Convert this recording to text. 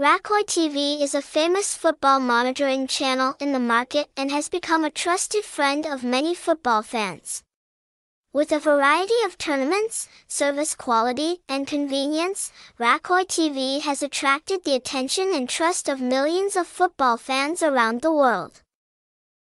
Rakhoi TV is a famous football monitoring channel in the market and has become a trusted friend of many football fans. With a variety of tournaments, service quality, and convenience, Rakhoi TV has attracted the attention and trust of millions of football fans around the world.